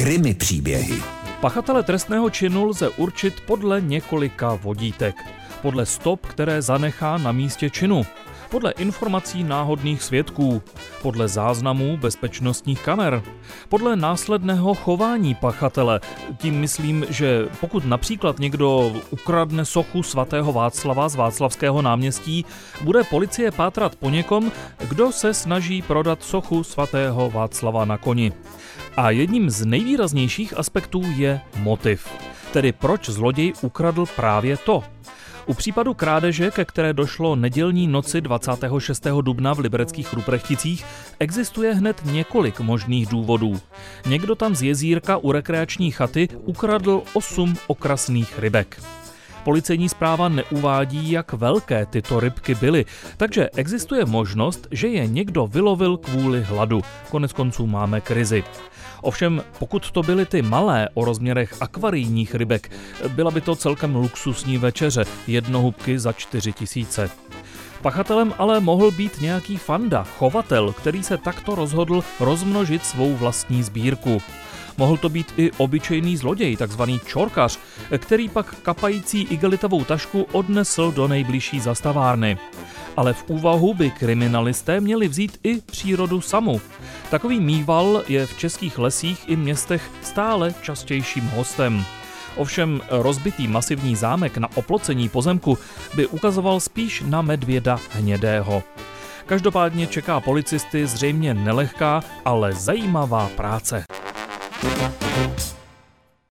Krymy příběhy. Pachatele trestného činu lze určit podle několika vodítek. Podle stop, které zanechá na místě činu. Podle informací náhodných svědků. Podle záznamů bezpečnostních kamer. Podle následného chování pachatele. Tím myslím, že pokud například někdo ukradne sochu svatého Václava z Václavského náměstí, bude policie pátrat po někom, kdo se snaží prodat sochu svatého Václava na koni. A jedním z nejvýraznějších aspektů je motiv. Tedy proč zloděj ukradl právě to. U případu krádeže, ke které došlo nedělní noci 26. dubna v libereckých Ruprechticích, existuje hned několik možných důvodů. Někdo tam z jezírka u rekreační chaty ukradl 8 okrasných rybek. Policejní zpráva neuvádí, jak velké tyto rybky byly, takže existuje možnost, že je někdo vylovil kvůli hladu. Konec konců máme krizi. Ovšem, pokud to byly ty malé o rozměrech akvarijních rybek, byla by to celkem luxusní večeře, jednohubky za 4 tisíce. Pachatelem ale mohl být nějaký fanda, chovatel, který se takto rozhodl rozmnožit svou vlastní sbírku. Mohl to být i obyčejný zloděj, takzvaný čorkař, který pak kapající igelitovou tašku odnesl do nejbližší zastavárny. Ale v úvahu by kriminalisté měli vzít i přírodu samu. Takový mýval je v českých lesích i městech stále častějším hostem. Ovšem rozbitý masivní zámek na oplocení pozemku by ukazoval spíš na medvěda hnědého. Každopádně čeká policisty zřejmě nelehká, ale zajímavá práce. Thank